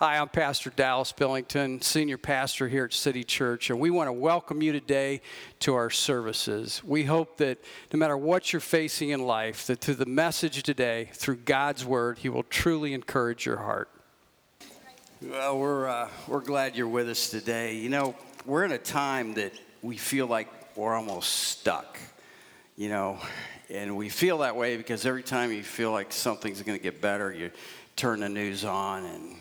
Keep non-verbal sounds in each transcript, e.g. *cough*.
Hi, I'm Pastor Dallas Billington, Senior Pastor here at City Church, and we want to welcome you today to our services. We hope that no matter what you're facing in life, that through the message today, through God's Word, He will truly encourage your heart. Well, we're, uh, we're glad you're with us today. You know, we're in a time that we feel like we're almost stuck, you know, and we feel that way because every time you feel like something's going to get better, you turn the news on and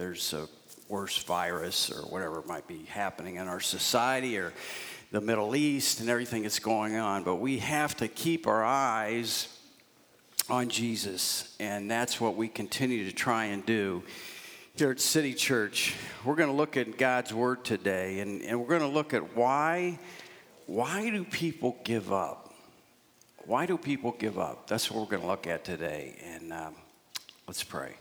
there's a worse virus or whatever might be happening in our society or the Middle East and everything that's going on. But we have to keep our eyes on Jesus, and that's what we continue to try and do here at City Church. We're going to look at God's Word today, and, and we're going to look at why, why do people give up? Why do people give up? That's what we're going to look at today, and um, let's pray.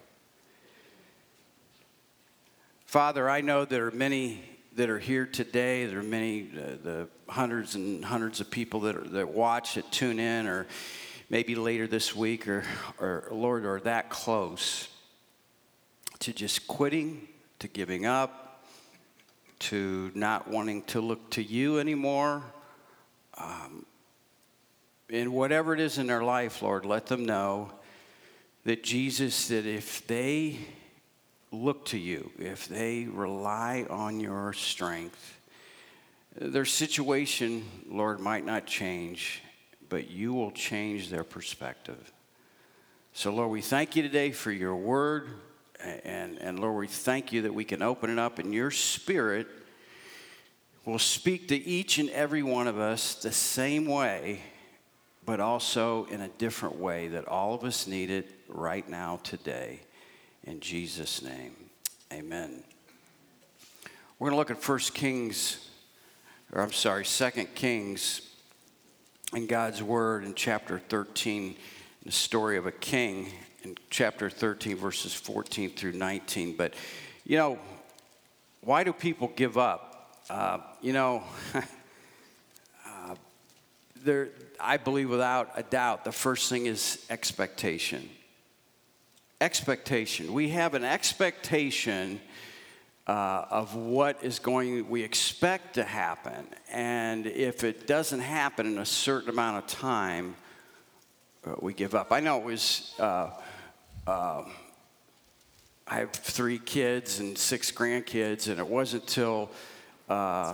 Father, I know there are many that are here today. There are many, uh, the hundreds and hundreds of people that, are, that watch, that tune in, or maybe later this week, or, or Lord, are that close to just quitting, to giving up, to not wanting to look to you anymore. Um, and whatever it is in their life, Lord, let them know that Jesus, that if they look to you, if they rely on your strength, their situation, Lord, might not change, but you will change their perspective. So, Lord, we thank you today for your word. And, and Lord, we thank you that we can open it up and your spirit will speak to each and every one of us the same way, but also in a different way that all of us need it right now, today. In Jesus' name, amen. We're going to look at 1 Kings, or I'm sorry, 2 Kings in God's Word in chapter 13, the story of a king in chapter 13, verses 14 through 19. But, you know, why do people give up? Uh, you know, *laughs* uh, there, I believe without a doubt, the first thing is expectation expectation. We have an expectation uh, of what is going, we expect to happen. And if it doesn't happen in a certain amount of time, uh, we give up. I know it was, uh, um, I have three kids and six grandkids, and it wasn't until, uh,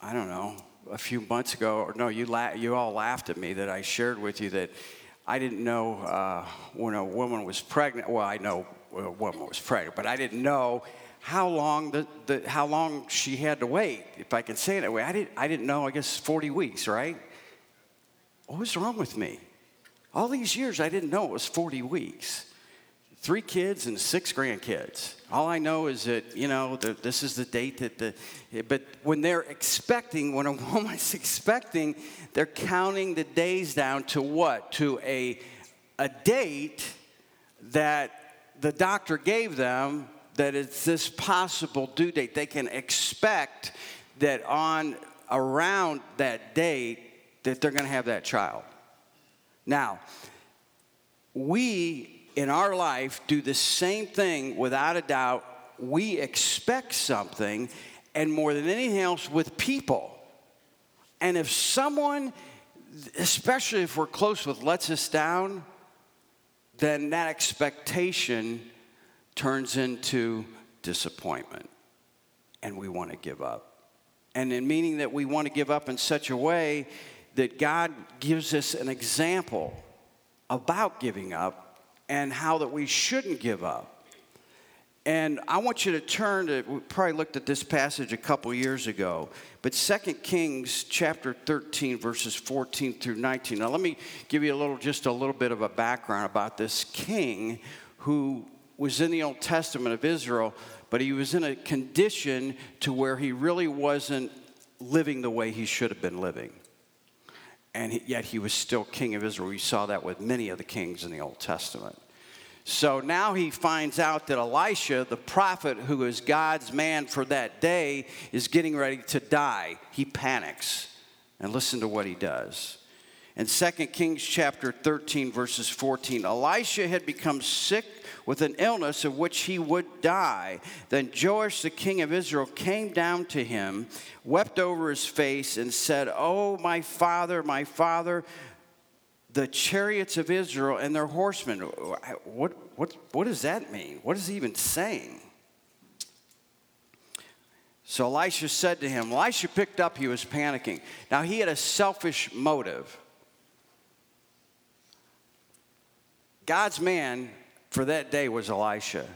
I don't know, a few months ago, or no, you, la- you all laughed at me that I shared with you that I didn't know uh, when a woman was pregnant. Well, I know a woman was pregnant, but I didn't know how long the, the how long she had to wait. If I can say it that way, I didn't. I didn't know. I guess 40 weeks, right? What was wrong with me? All these years, I didn't know it was 40 weeks. Three kids and six grandkids. All I know is that, you know, the, this is the date that the, but when they're expecting, when a *laughs* woman's expecting, they're counting the days down to what? To a, a date that the doctor gave them that it's this possible due date. They can expect that on around that date that they're going to have that child. Now, we in our life do the same thing without a doubt. We expect something, and more than anything else, with people. And if someone, especially if we're close with, lets us down, then that expectation turns into disappointment, and we want to give up. And in meaning that we want to give up in such a way that God gives us an example about giving up and how that we shouldn't give up. And I want you to turn to, we probably looked at this passage a couple years ago, but 2 Kings chapter 13, verses 14 through 19. Now, let me give you a little, just a little bit of a background about this king who was in the Old Testament of Israel, but he was in a condition to where he really wasn't living the way he should have been living and yet he was still king of Israel. We saw that with many of the kings in the Old Testament. So now he finds out that Elisha, the prophet who is God's man for that day, is getting ready to die. He panics. And listen to what he does. In 2 Kings chapter 13, verses 14, Elisha had become sick with an illness of which he would die. Then Joash, the king of Israel, came down to him, wept over his face, and said, Oh, my father, my father, the chariots of Israel and their horsemen. What, what, what does that mean? What is he even saying? So Elisha said to him, Elisha picked up, he was panicking. Now he had a selfish motive. God's man for that day was Elisha.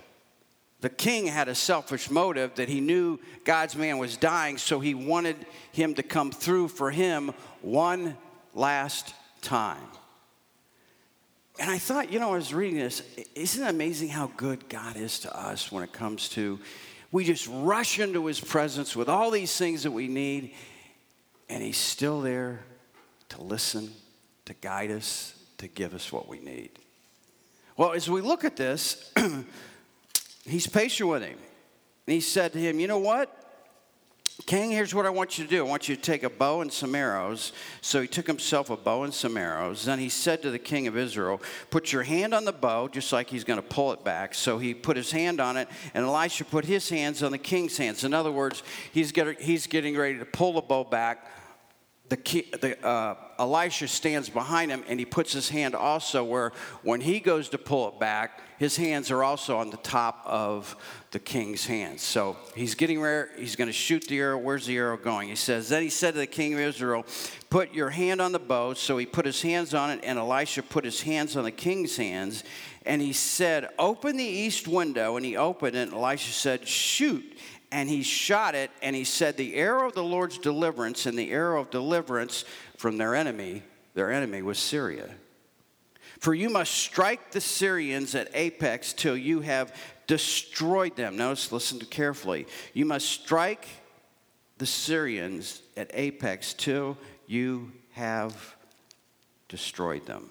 The king had a selfish motive that he knew God's man was dying, so he wanted him to come through for him one last time. And I thought, you know, I was reading this, isn't it amazing how good God is to us when it comes to, we just rush into his presence with all these things that we need, and he's still there to listen, to guide us, to give us what we need. Well, as we look at this, *clears throat* he's patient with him. And he said to him, You know what? King, here's what I want you to do. I want you to take a bow and some arrows. So he took himself a bow and some arrows. Then he said to the king of Israel, Put your hand on the bow, just like he's going to pull it back. So he put his hand on it, and Elisha put his hands on the king's hands. In other words, he's he's getting ready to pull the bow back the, the uh, Elisha stands behind him and he puts his hand also where when he goes to pull it back, his hands are also on the top of the king's hands. So he's getting ready, he's going to shoot the arrow. Where's the arrow going? He says, Then he said to the king of Israel, Put your hand on the bow. So he put his hands on it, and Elisha put his hands on the king's hands. And he said, Open the east window. And he opened it, and Elisha said, Shoot and he shot it, and he said, The arrow of the Lord's deliverance and the arrow of deliverance from their enemy, their enemy was Syria. For you must strike the Syrians at Aphek till you have destroyed them. Notice, listen carefully. You must strike the Syrians at Aphek till you have destroyed them.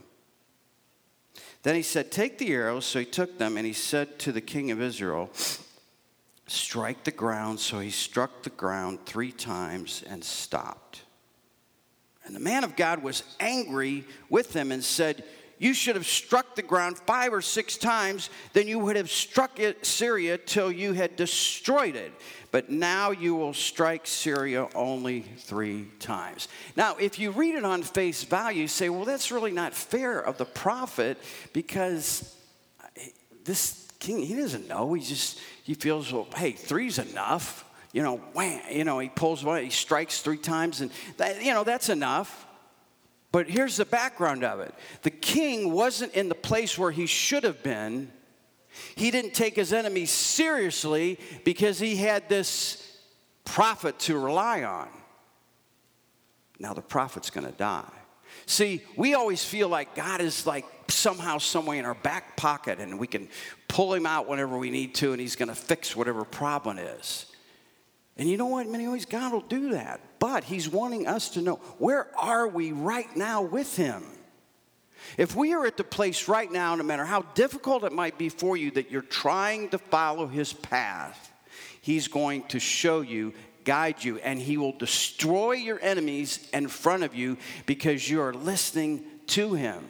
Then he said, Take the arrows. So he took them, and he said to the king of Israel, strike the ground. So he struck the ground three times and stopped. And the man of God was angry with him and said, You should have struck the ground five or six times, then you would have struck it, Syria till you had destroyed it. But now you will strike Syria only three times. Now, if you read it on face value, say, Well, that's really not fair of the prophet because uh, this king, he doesn't know. He just, he feels, well, hey, three's enough. You know, wham, you know, he pulls one, he strikes three times, and that, you know, that's enough. But here's the background of it the king wasn't in the place where he should have been. He didn't take his enemies seriously because he had this prophet to rely on. Now the prophet's going to die. See, we always feel like God is like somehow, someway in our back pocket and we can pull him out whenever we need to and he's going to fix whatever problem is. And you know what? Many ways, God will do that. But he's wanting us to know where are we right now with him? If we are at the place right now, no matter how difficult it might be for you, that you're trying to follow his path, he's going to show you guide you, and He will destroy your enemies in front of you because you are listening to Him.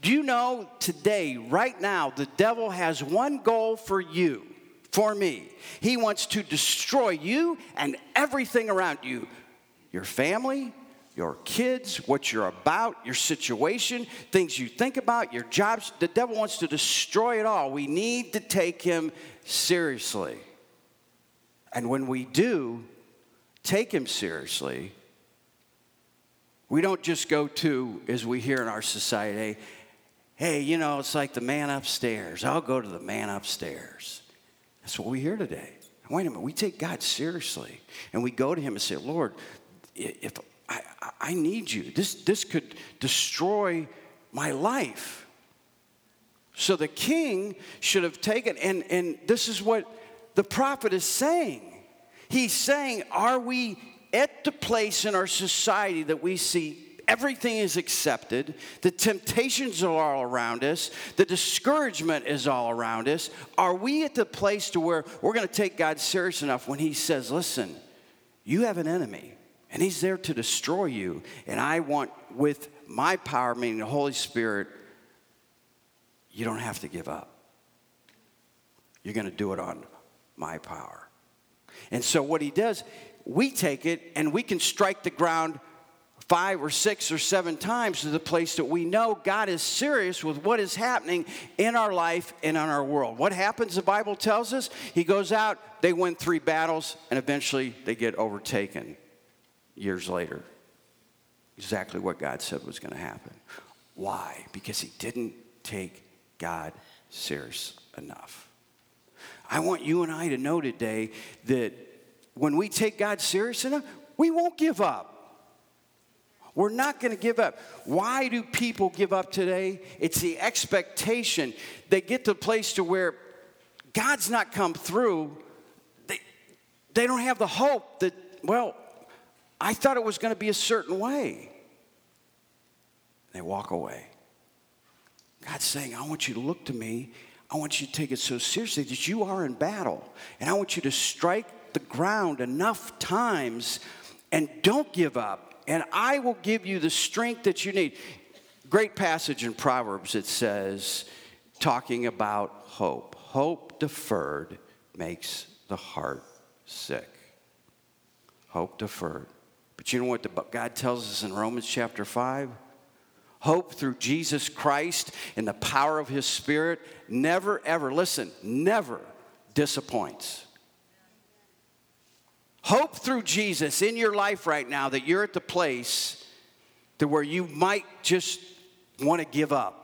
Do you know today, right now, the devil has one goal for you, for me? He wants to destroy you and everything around you your family, your kids, what you're about, your situation, things you think about, your jobs. The devil wants to destroy it all. We need to take him seriously. And when we do take him seriously, we don't just go to, as we hear in our society, hey, you know, it's like the man upstairs. I'll go to the man upstairs. That's what we hear today. Wait a minute, we take God seriously and we go to him and say, Lord, if I, I need you, this, this could destroy my life. So the king should have taken, and, and this is what the prophet is saying. He's saying, Are we at the place in our society that we see everything is accepted, the temptations are all around us, the discouragement is all around us? Are we at the place to where we're going to take God serious enough when He says, Listen, you have an enemy, and He's there to destroy you, and I want with my power, meaning the Holy Spirit, you don't have to give up. You're going to do it on my power. And so what he does, we take it and we can strike the ground five or six or seven times to the place that we know God is serious with what is happening in our life and in our world. What happens, the Bible tells us? He goes out, they win three battles, and eventually they get overtaken years later. Exactly what God said was going to happen. Why? Because he didn't take God serious enough. I want you and I to know today that when we take God serious enough, we won't give up. We're not going to give up. Why do people give up today? It's the expectation. They get to a place to where God's not come through. They, they don't have the hope that, well, I thought it was going to be a certain way. They walk away. God's saying, I want you to look to me. I want you to take it so seriously that you are in battle. And I want you to strike the ground enough times and don't give up and I will give you the strength that you need. Great passage in Proverbs, it says, talking about hope. Hope deferred makes the heart sick. Hope deferred. But you know what the, God tells us in Romans chapter 5? Hope through Jesus Christ and the power of His Spirit never, ever, listen, never disappoints. Hope through Jesus in your life right now that you're at the place to where you might just want to give up.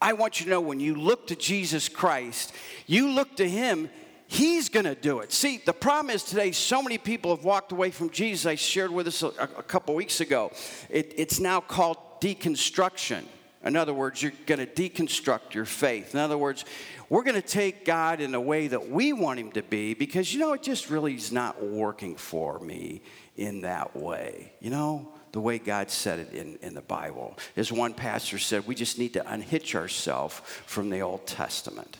I want you to know when you look to Jesus Christ, you look to Him, He's going to do it. See, the problem is today, so many people have walked away from Jesus. I shared with us a, a couple weeks ago. It, it's now called deconstruction. In other words, you're going to deconstruct your faith. In other words, we're going to take God in a way that we want Him to be because, you know, it just really is not working for me in that way. You know, the way God said it in, in the Bible. As one pastor said, we just need to unhitch ourselves from the Old Testament.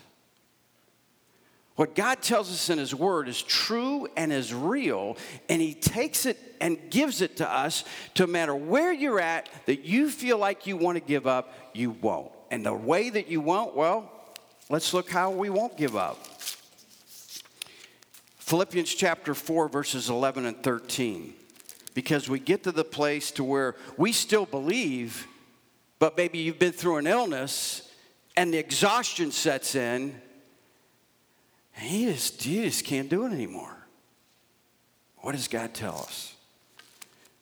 What God tells us in His Word is true and is real, and He takes it and gives it to us to matter where you're at that you feel like you want to give up, you won't. And the way that you won't, well, let's look how we won't give up. Philippians chapter 4, verses 11 and 13. Because we get to the place to where we still believe, but maybe you've been through an illness and the exhaustion sets in and he just, he just can't do it anymore. What does God tell us?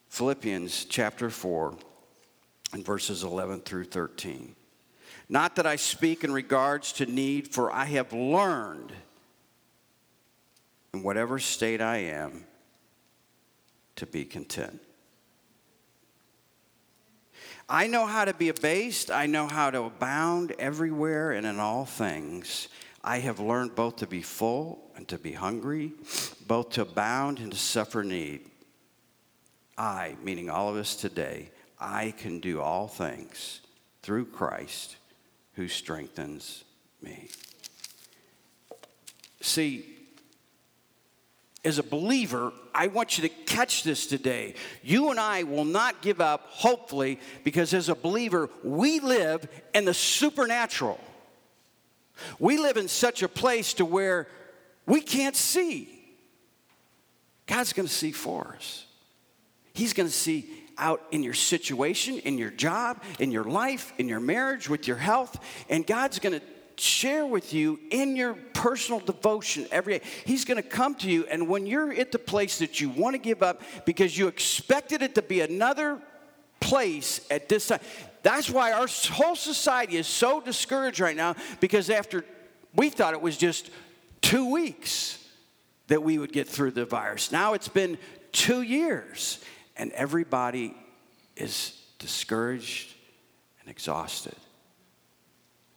Philippians chapter 4 and verses 11 through 13. Not that I speak in regards to need, for I have learned in whatever state I am to be content. I know how to be abased, I know how to abound everywhere and in all things. I have learned both to be full and to be hungry, both to abound and to suffer need. I, meaning all of us today, I can do all things through Christ who strengthens me. See, as a believer, I want you to catch this today. You and I will not give up, hopefully, because as a believer, we live in the supernatural. We live in such a place to where we can't see. God's going to see for us. He's going to see out in your situation, in your job, in your life, in your marriage, with your health, and God's going to share with you in your personal devotion every day. He's going to come to you, and when you're at the place that you want to give up because you expected it to be another place at this time, that's why our whole society is so discouraged right now because after we thought it was just two weeks that we would get through the virus. Now it's been two years, and everybody is discouraged and exhausted.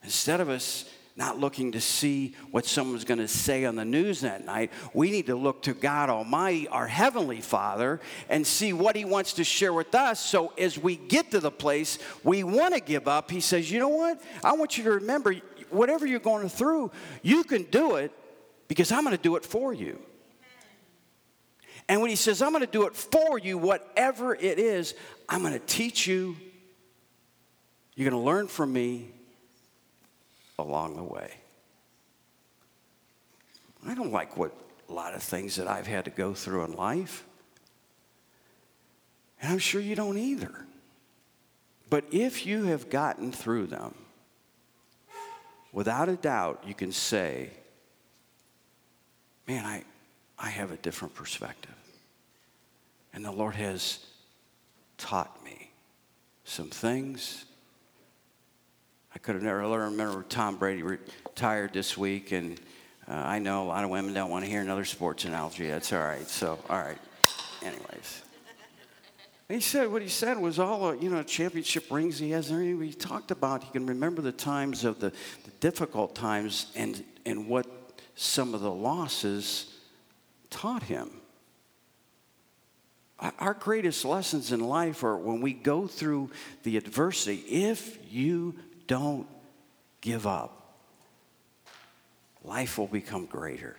Instead of us not looking to see what someone's going to say on the news that night. We need to look to God Almighty, our Heavenly Father, and see what He wants to share with us. So as we get to the place we want to give up, He says, You know what? I want you to remember whatever you're going through, you can do it because I'm going to do it for you. And when He says, I'm going to do it for you, whatever it is, I'm going to teach you. You're going to learn from me along the way. I don't like what a lot of things that I've had to go through in life. And I'm sure you don't either. But if you have gotten through them, without a doubt, you can say, man, I, I have a different perspective. And the Lord has taught me some things. I could have never. Remember, Tom Brady retired this week, and uh, I know a lot of women don't want to hear another sports analogy. That's all right. So, all right. Anyways. And he said what he said was all uh, you know championship rings he has. He talked about he can remember the times of the, the difficult times and and what some of the losses taught him. Our greatest lessons in life are when we go through the adversity. If you don't give up, life will become greater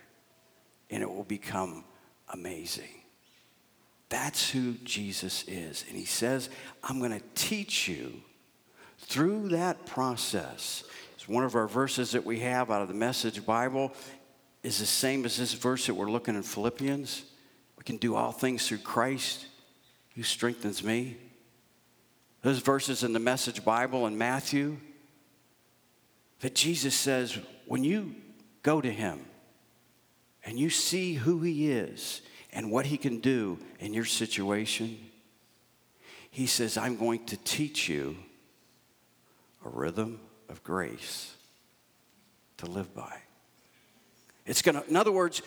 and it will become amazing. That's who Jesus is. And he says, I'm going to teach you through that process. It's one of our verses that we have out of the Message Bible is the same as this verse that we're looking in Philippians. We can do all things through Christ who strengthens me. Those verses in the Message Bible in Matthew that Jesus says, when you go to him and you see who he is and what he can do in your situation, he says, I'm going to teach you a rhythm of grace to live by. It's going to, in other words,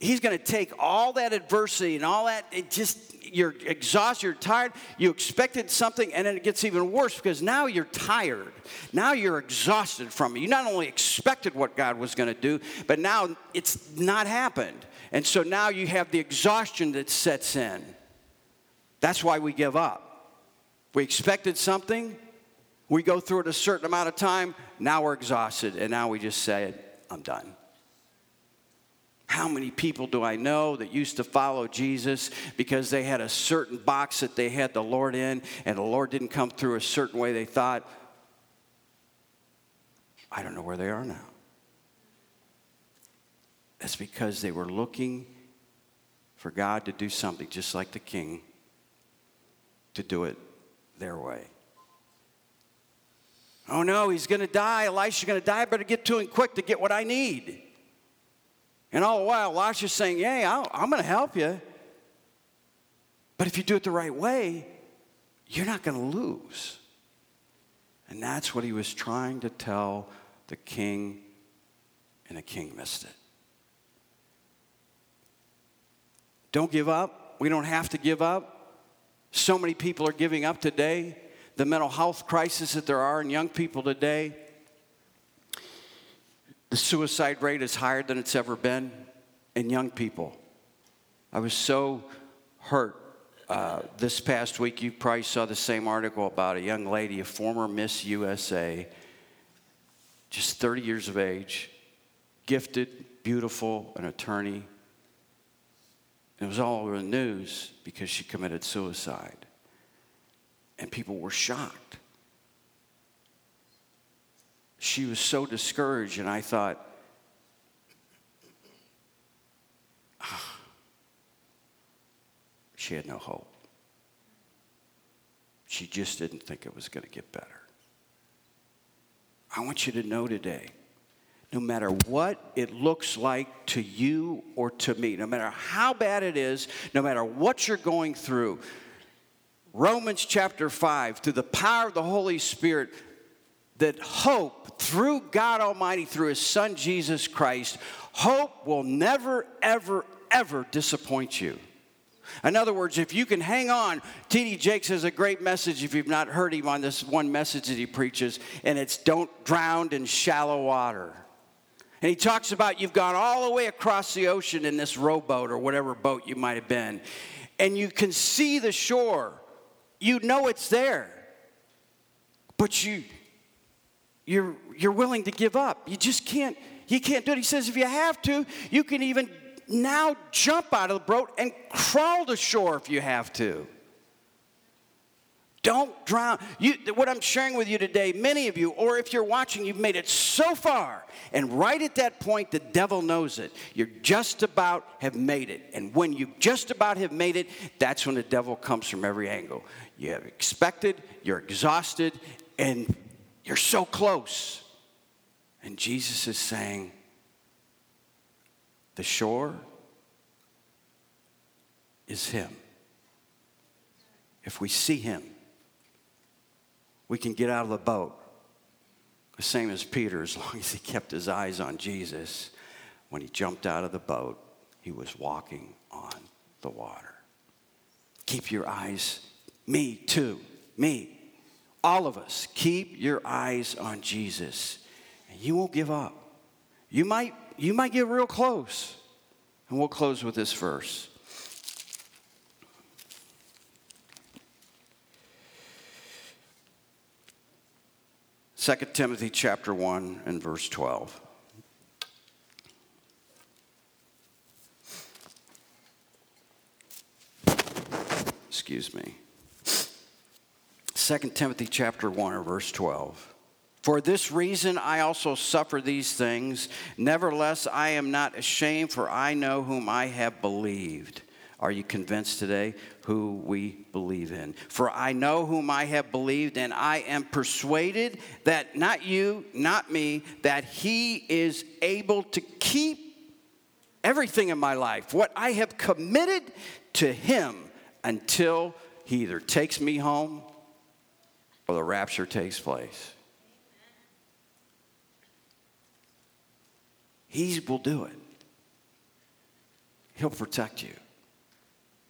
he's going to take all that adversity and all that, it just, you're exhausted, you're tired, you expected something, and then it gets even worse because now you're tired. Now you're exhausted from it. You not only expected what God was going to do, but now it's not happened. And so now you have the exhaustion that sets in. That's why we give up. We expected something, we go through it a certain amount of time, now we're exhausted, and now we just say, I'm done. How many people do I know that used to follow Jesus because they had a certain box that they had the Lord in, and the Lord didn't come through a certain way they thought? I don't know where they are now. That's because they were looking for God to do something just like the king, to do it their way. Oh no, he's going to die. Elisha's going to die. I better get to him quick to get what I need. And all the while, Elisha's saying, Yeah, i am going to help you. But if you do it the right way, you're not going to lose. And that's what he was trying to tell the king, and the king missed it. Don't give up. We don't have to give up. So many people are giving up today. The mental health crisis that there are in young people today. The suicide rate is higher than it's ever been in young people. I was so hurt uh, this past week. You probably saw the same article about a young lady, a former Miss USA, just 30 years of age, gifted, beautiful, an attorney. It was all over the news because she committed suicide. And people were shocked she was so discouraged, and I thought, ah, she had no hope. She just didn't think it was going to get better. I want you to know today no matter what it looks like to you or to me, no matter how bad it is, no matter what you're going through, Romans chapter 5, through the power of the Holy Spirit, that hope through God Almighty, through His Son Jesus Christ, hope will never, ever, ever disappoint you. In other words, if you can hang on, T.D. Jakes has a great message if you've not heard him on this one message that he preaches, and it's don't drown in shallow water. And he talks about you've gone all the way across the ocean in this rowboat or whatever boat you might have been, and you can see the shore. You know it's there. But you you're, you're willing to give up. You just can't, you can't do it. He says, if you have to, you can even now jump out of the boat and crawl to shore if you have to. Don't drown. You, what I'm sharing with you today, many of you, or if you're watching, you've made it so far. And right at that point, the devil knows it. You're just about have made it. And when you just about have made it, that's when the devil comes from every angle. You have expected, you're exhausted, and you're so close. And Jesus is saying, the shore is Him. If we see Him, we can get out of the boat. The same as Peter, as long as he kept his eyes on Jesus, when he jumped out of the boat, he was walking on the water. Keep your eyes, me too, me, all of us, keep your eyes on Jesus, and you won't give up. You might, you might get real close. And we'll close with this verse. 2 Timothy chapter 1 and verse 12. Excuse me. 2 Timothy chapter 1 and verse 12. For this reason I also suffer these things. Nevertheless, I am not ashamed, for I know whom I have believed are you convinced today who we believe in? For I know whom I have believed, and I am persuaded that not you, not me, that he is able to keep everything in my life, what I have committed to him until he either takes me home or the rapture takes place. He will do it. He'll protect you.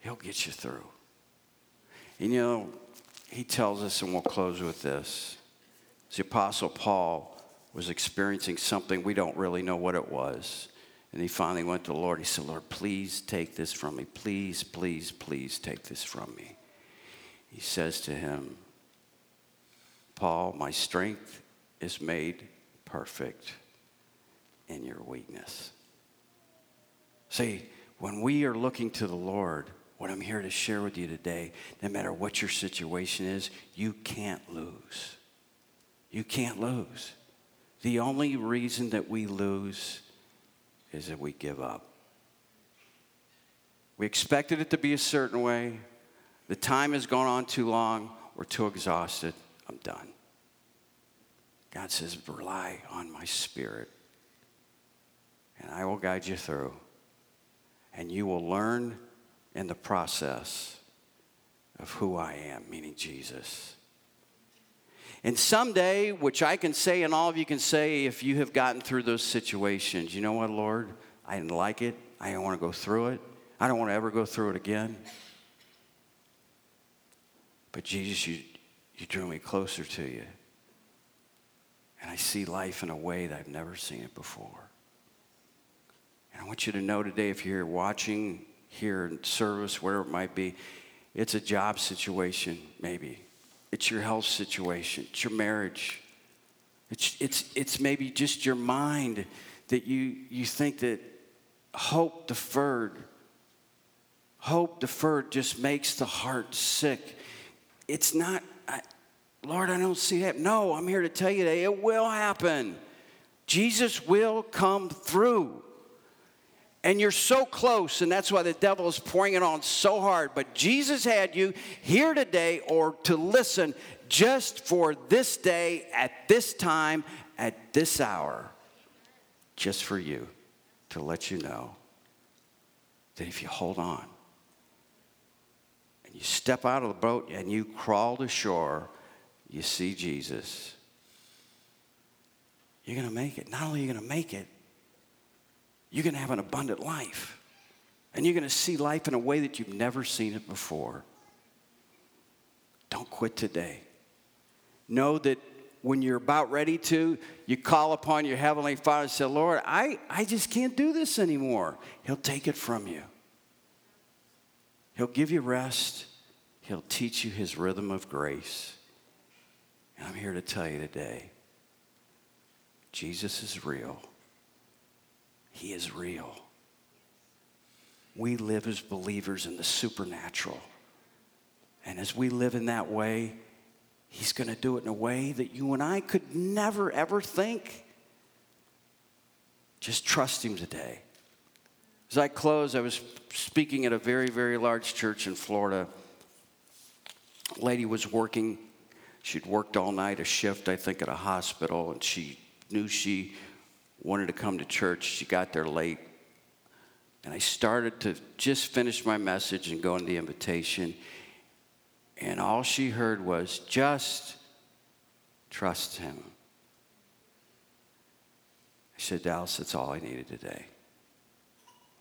He'll get you through. And you know, he tells us, and we'll close with this the Apostle Paul was experiencing something we don't really know what it was. And he finally went to the Lord. He said, Lord, please take this from me. Please, please, please take this from me. He says to him, Paul, my strength is made perfect in your weakness. See, when we are looking to the Lord, what I'm here to share with you today, no matter what your situation is, you can't lose. You can't lose. The only reason that we lose is that we give up. We expected it to be a certain way. The time has gone on too long. We're too exhausted. I'm done. God says, rely on my spirit, and I will guide you through. And you will learn in the process of who I am, meaning Jesus. And someday, which I can say, and all of you can say, if you have gotten through those situations, you know what, Lord? I didn't like it. I didn't want to go through it. I don't want to ever go through it again. But Jesus, you, you drew me closer to you. And I see life in a way that I've never seen it before. And I want you to know today, if you're watching here in service, wherever it might be. It's a job situation, maybe. It's your health situation. It's your marriage. It's, it's, it's maybe just your mind that you, you think that hope deferred, hope deferred just makes the heart sick. It's not, Lord, I don't see that. No, I'm here to tell you that it will happen. Jesus will come through and you're so close, and that's why the devil is pouring it on so hard. But Jesus had you here today or to listen just for this day, at this time, at this hour, just for you to let you know that if you hold on and you step out of the boat and you crawl to shore, you see Jesus, you're going to make it. Not only are you going to make it, you're going to have an abundant life. And you're going to see life in a way that you've never seen it before. Don't quit today. Know that when you're about ready to, you call upon your Heavenly Father and say, Lord, I, I just can't do this anymore. He'll take it from you. He'll give you rest. He'll teach you His rhythm of grace. And I'm here to tell you today Jesus is real. He is real. We live as believers in the supernatural. And as we live in that way, He's going to do it in a way that you and I could never, ever think. Just trust Him today. As I close, I was speaking at a very, very large church in Florida. A lady was working, she'd worked all night, a shift, I think, at a hospital, and she knew she wanted to come to church. She got there late. And I started to just finish my message and go into the invitation. And all she heard was, just trust him. I said, Dallas, that's all I needed today.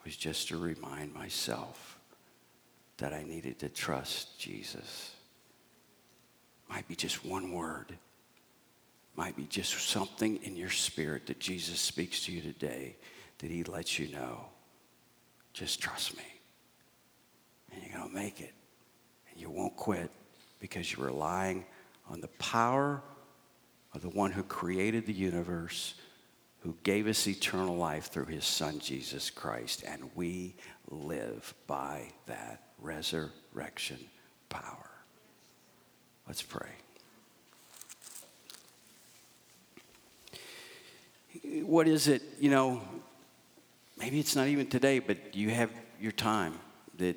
Was just to remind myself that I needed to trust Jesus. Might be just one word might be just something in your spirit that Jesus speaks to you today that he lets you know. Just trust me. And you're going to make it. And you won't quit because you're relying on the power of the one who created the universe, who gave us eternal life through his son, Jesus Christ. And we live by that resurrection power. Let's pray. what is it, you know, maybe it's not even today, but you have your time that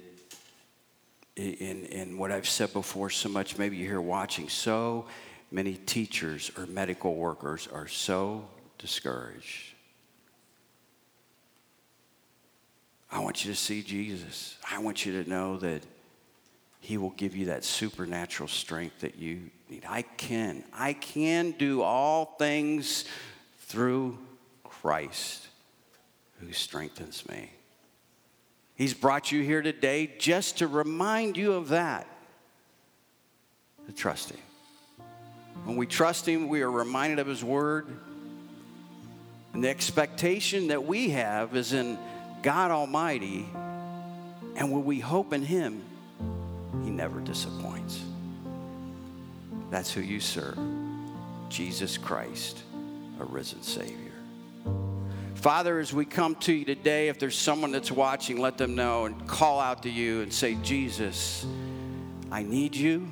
in, in what I've said before so much, maybe you're here watching, so many teachers or medical workers are so discouraged. I want you to see Jesus. I want you to know that He will give you that supernatural strength that you need. I can. I can do all things through Christ who strengthens me. He's brought you here today just to remind you of that. To trust Him. When we trust Him, we are reminded of His Word. And the expectation that we have is in God Almighty. And when we hope in Him, He never disappoints. That's who you serve Jesus Christ a risen Savior. Father, as we come to you today, if there's someone that's watching, let them know and call out to you and say, Jesus, I need you.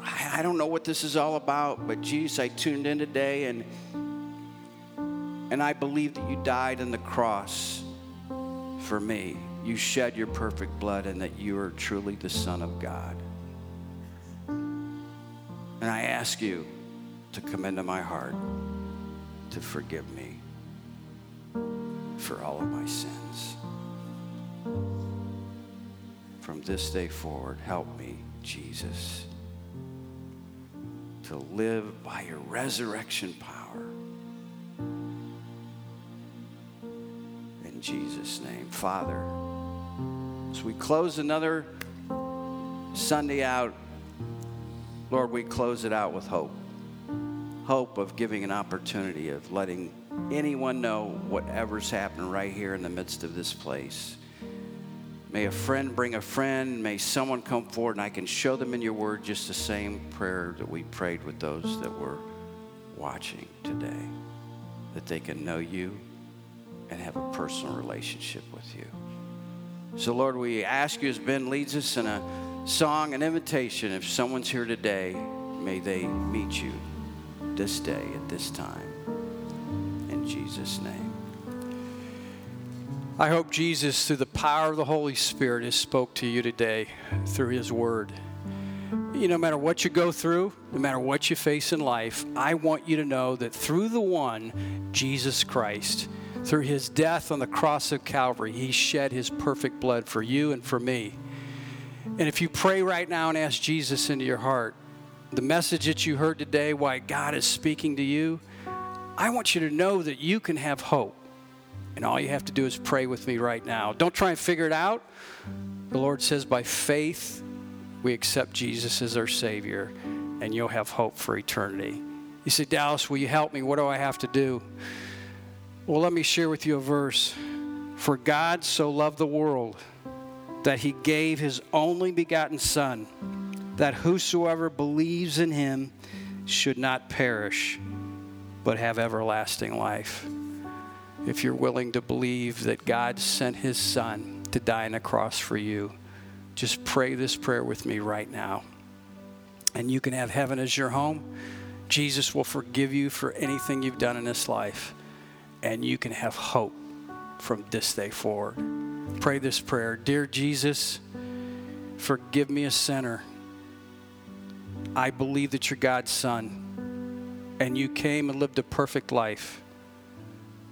I, don't know what this is all about, but Jesus, I tuned in today and and I believe that you died on the cross for me. You shed your perfect blood and that you are truly the Son of God. And I ask you, to come into my heart to forgive me for all of my sins. From this day forward, help me, Jesus, to live by your resurrection power. In Jesus' name. Father, as we close another Sunday out, Lord, we close it out with hope hope of giving an opportunity of letting anyone know whatever's happening right here in the midst of this place. May a friend bring a friend. May someone come forward and I can show them in your word just the same prayer that we prayed with those that were watching today. That they can know you and have a personal relationship with you. So, Lord, we ask you as Ben leads us in a song, an invitation. If someone's here today, may they meet you this day at this time. In Jesus' name. I hope Jesus, through the power of the Holy Spirit, has spoke to you today through his word. You know, no matter what you go through, no matter what you face in life, I want you to know that through the one, Jesus Christ, through his death on the cross of Calvary, he shed his perfect blood for you and for me. And if you pray right now and ask Jesus into your heart, the message that you heard today, why God is speaking to you, I want you to know that you can have hope. And all you have to do is pray with me right now. Don't try and figure it out. The Lord says, by faith, we accept Jesus as our Savior, and you'll have hope for eternity. You say, Dallas, will you help me? What do I have to do? Well, let me share with you a verse. For God so loved the world that he gave his only begotten Son that whosoever believes in him should not perish, but have everlasting life. If you're willing to believe that God sent his son to die on a cross for you, just pray this prayer with me right now. And you can have heaven as your home. Jesus will forgive you for anything you've done in this life. And you can have hope from this day forward. Pray this prayer Dear Jesus, forgive me a sinner. I believe that you're God's son, and you came and lived a perfect life,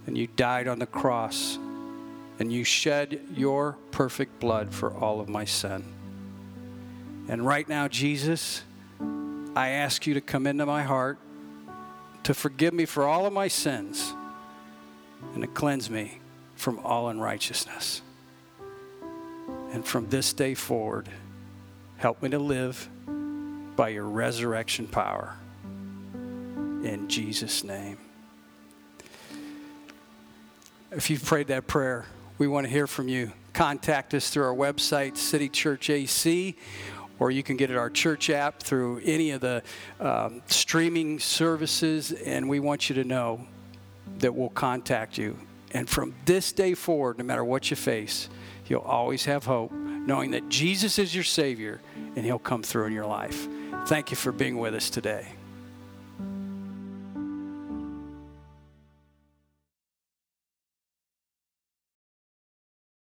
and you died on the cross, and you shed your perfect blood for all of my sin. And right now, Jesus, I ask you to come into my heart, to forgive me for all of my sins, and to cleanse me from all unrighteousness. And from this day forward, help me to live by your resurrection power. In Jesus' name. If you've prayed that prayer, we want to hear from you. Contact us through our website, City Church AC, or you can get it our church app through any of the um, streaming services, and we want you to know that we'll contact you. And from this day forward, no matter what you face, you'll always have hope, knowing that Jesus is your Savior and He'll come through in your life. Thank you for being with us today.